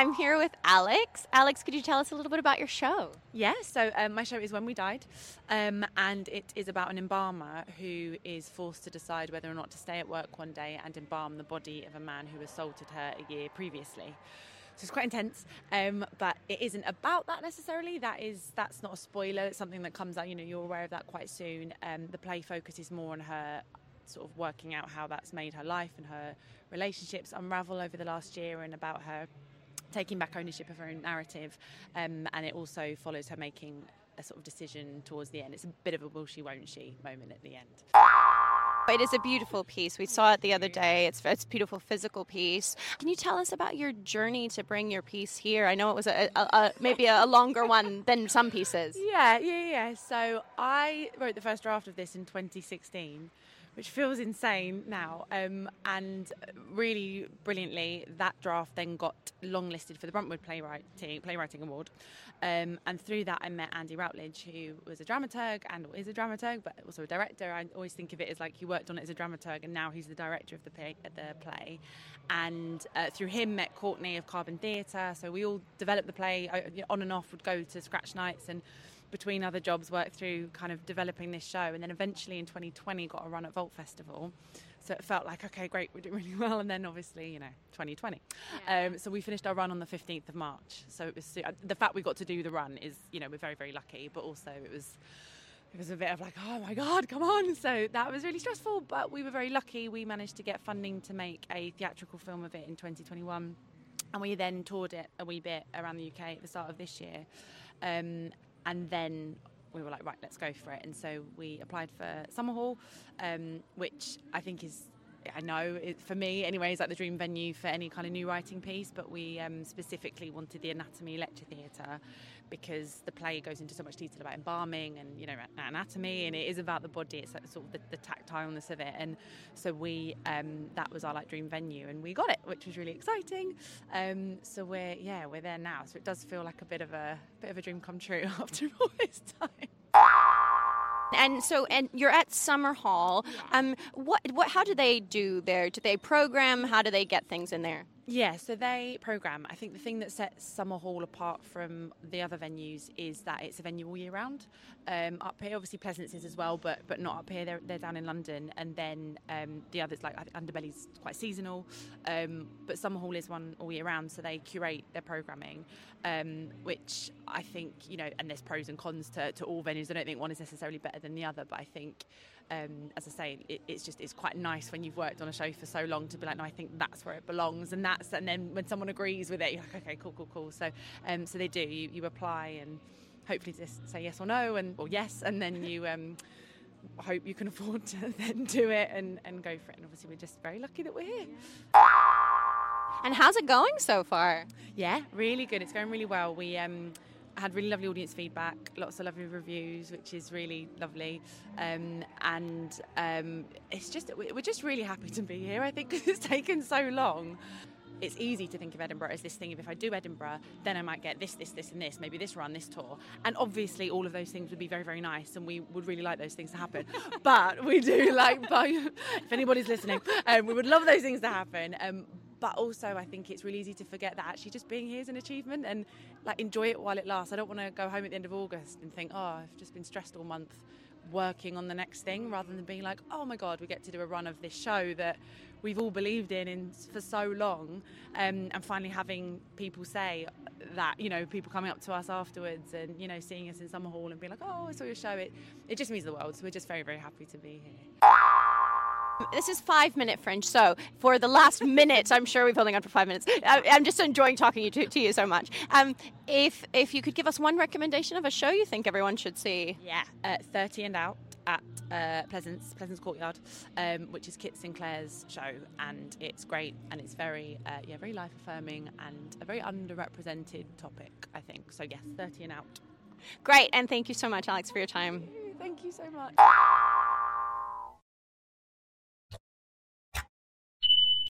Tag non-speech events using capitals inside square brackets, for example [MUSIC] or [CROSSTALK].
I'm here with Alex. Alex, could you tell us a little bit about your show? Yeah, so um, my show is When We Died, um, and it is about an embalmer who is forced to decide whether or not to stay at work one day and embalm the body of a man who assaulted her a year previously. So it's quite intense, um, but it isn't about that necessarily. That is that's not a spoiler. It's something that comes out. You know, you're aware of that quite soon. Um, the play focuses more on her sort of working out how that's made her life and her relationships unravel over the last year, and about her taking back ownership of her own narrative. Um, and it also follows her making a sort of decision towards the end. It's a bit of a will she, won't she moment at the end. It is a beautiful piece. We saw it the other day. It's, it's a beautiful physical piece. Can you tell us about your journey to bring your piece here? I know it was a, a, a maybe a longer one than some pieces. [LAUGHS] Yeah, yeah, yeah. So I wrote the first draft of this in 2016 which feels insane now. Um, and really brilliantly, that draft then got longlisted for the Bruntwood Playwriting, Playwriting Award. Um, and through that, I met Andy Routledge, who was a dramaturg and is a dramaturg, but also a director. I always think of it as like he worked on it as a dramaturg, and now he's the director of the play. The play. And uh, through him, met Courtney of Carbon Theatre. So we all developed the play on and off. Would go to scratch nights and between other jobs, worked through kind of developing this show, and then eventually in 2020 got a run at Vault Festival. So it felt like, okay, great, we're doing really well. And then obviously, you know, 2020. Yeah. Um, so we finished our run on the 15th of March. So it was uh, the fact we got to do the run is, you know, we're very, very lucky. But also it was it was a bit of like, oh my God, come on. [LAUGHS] So that was really stressful, but we were very lucky. We managed to get funding to make a theatrical film of it in 2021. And we then toured it a wee bit around the UK at the start of this year. Um, and then we were like, right, let's go for it. And so we applied for Summerhall, um, which I think is I know it, for me, anyway, is like the dream venue for any kind of new writing piece. But we um, specifically wanted the Anatomy Lecture Theatre because the play goes into so much detail about embalming and you know anatomy, and it is about the body. It's like sort of the, the tactileness of it, and so we um, that was our like dream venue, and we got it, which was really exciting. Um, so we're yeah we're there now. So it does feel like a bit of a bit of a dream come true [LAUGHS] after all this time. And so, and you're at Summerhall. Um, what, what, how do they do there? Do they program? How do they get things in there? Yeah, so they program. I think the thing that sets Summerhall apart from the other venues is that it's a venue all year round. Um, up here, obviously Pleasance is as well, but but not up here. They're, they're down in London, and then um, the others like Underbelly's quite seasonal, um, but Summerhall is one all year round. So they curate their programming, um, which I think you know. And there's pros and cons to, to all venues. I don't think one is necessarily better than the other, but I think um, as I say, it, it's just it's quite nice when you've worked on a show for so long to be like, no, I think that's where it belongs, and that's and then when someone agrees with it, you're like, okay, cool, cool, cool. So, um, so they do. You, you apply and hopefully just say yes or no, and or yes, and then you. Um, hope you can [LAUGHS] afford to then do it and, and go for it. And obviously, we're just very lucky that we're here. And how's it going so far? Yeah, really good. It's going really well. We um, had really lovely audience feedback, lots of lovely reviews, which is really lovely. Um, and um, it's just we're just really happy to be here. I think it's [LAUGHS] taken so long. It's easy to think of Edinburgh as this thing of if I do Edinburgh, then I might get this, this, this, and this, maybe this run, this tour. And obviously, all of those things would be very, very nice, and we would really like those things to happen. [LAUGHS] but we do like, if anybody's listening, um, we would love those things to happen. But also I think it's really easy to forget that actually just being here is an achievement and like enjoy it while it lasts. I don't want to go home at the end of August and think, oh, I've just been stressed all month working on the next thing rather than being like, oh my God, we get to do a run of this show that we've all believed in, in for so long. Um, and finally having people say that, you know, people coming up to us afterwards and, you know, seeing us in Summerhall and being like, oh, I saw your show. It, it just means the world. So we're just very, very happy to be here. This is five minute Fringe, so for the last [LAUGHS] minute, I'm sure we've only gone for five minutes. I, am just enjoying talking to, to you so much. Um, if if you could give us one recommendation of a show you think everyone should see, yeah, uh, Thirty and Out at uh, Pleasance Pleasance Courtyard, um, which is Kit Sinclair's show, and it's great and it's very uh, yeah very life affirming and a very underrepresented topic, I think. So yes, Thirty and Out. Great, and thank you so much, Alex, for your time. Thank you so much.